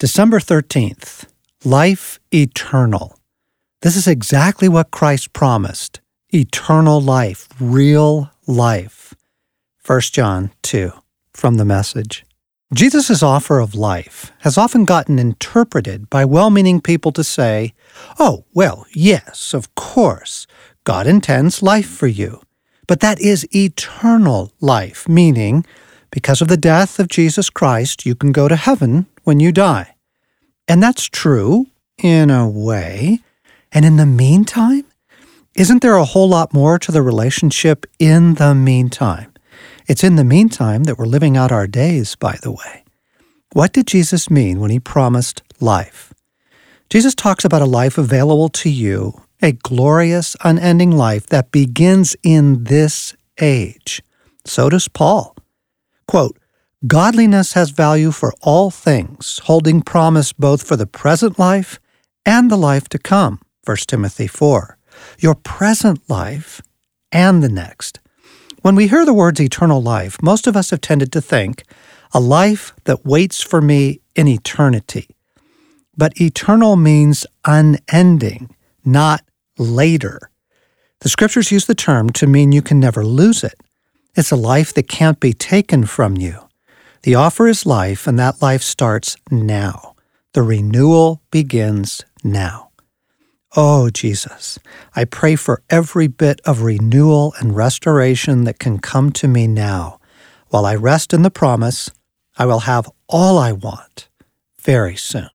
December 13th, Life Eternal. This is exactly what Christ promised eternal life, real life. 1 John 2 from the message. Jesus' offer of life has often gotten interpreted by well meaning people to say, oh, well, yes, of course, God intends life for you. But that is eternal life, meaning, because of the death of Jesus Christ, you can go to heaven when you die. And that's true, in a way. And in the meantime, isn't there a whole lot more to the relationship in the meantime? It's in the meantime that we're living out our days, by the way. What did Jesus mean when he promised life? Jesus talks about a life available to you, a glorious, unending life that begins in this age. So does Paul. Quote, Godliness has value for all things, holding promise both for the present life and the life to come. 1 Timothy 4. Your present life and the next. When we hear the words eternal life, most of us have tended to think a life that waits for me in eternity. But eternal means unending, not later. The scriptures use the term to mean you can never lose it. It's a life that can't be taken from you. The offer is life, and that life starts now. The renewal begins now. Oh, Jesus, I pray for every bit of renewal and restoration that can come to me now. While I rest in the promise, I will have all I want very soon.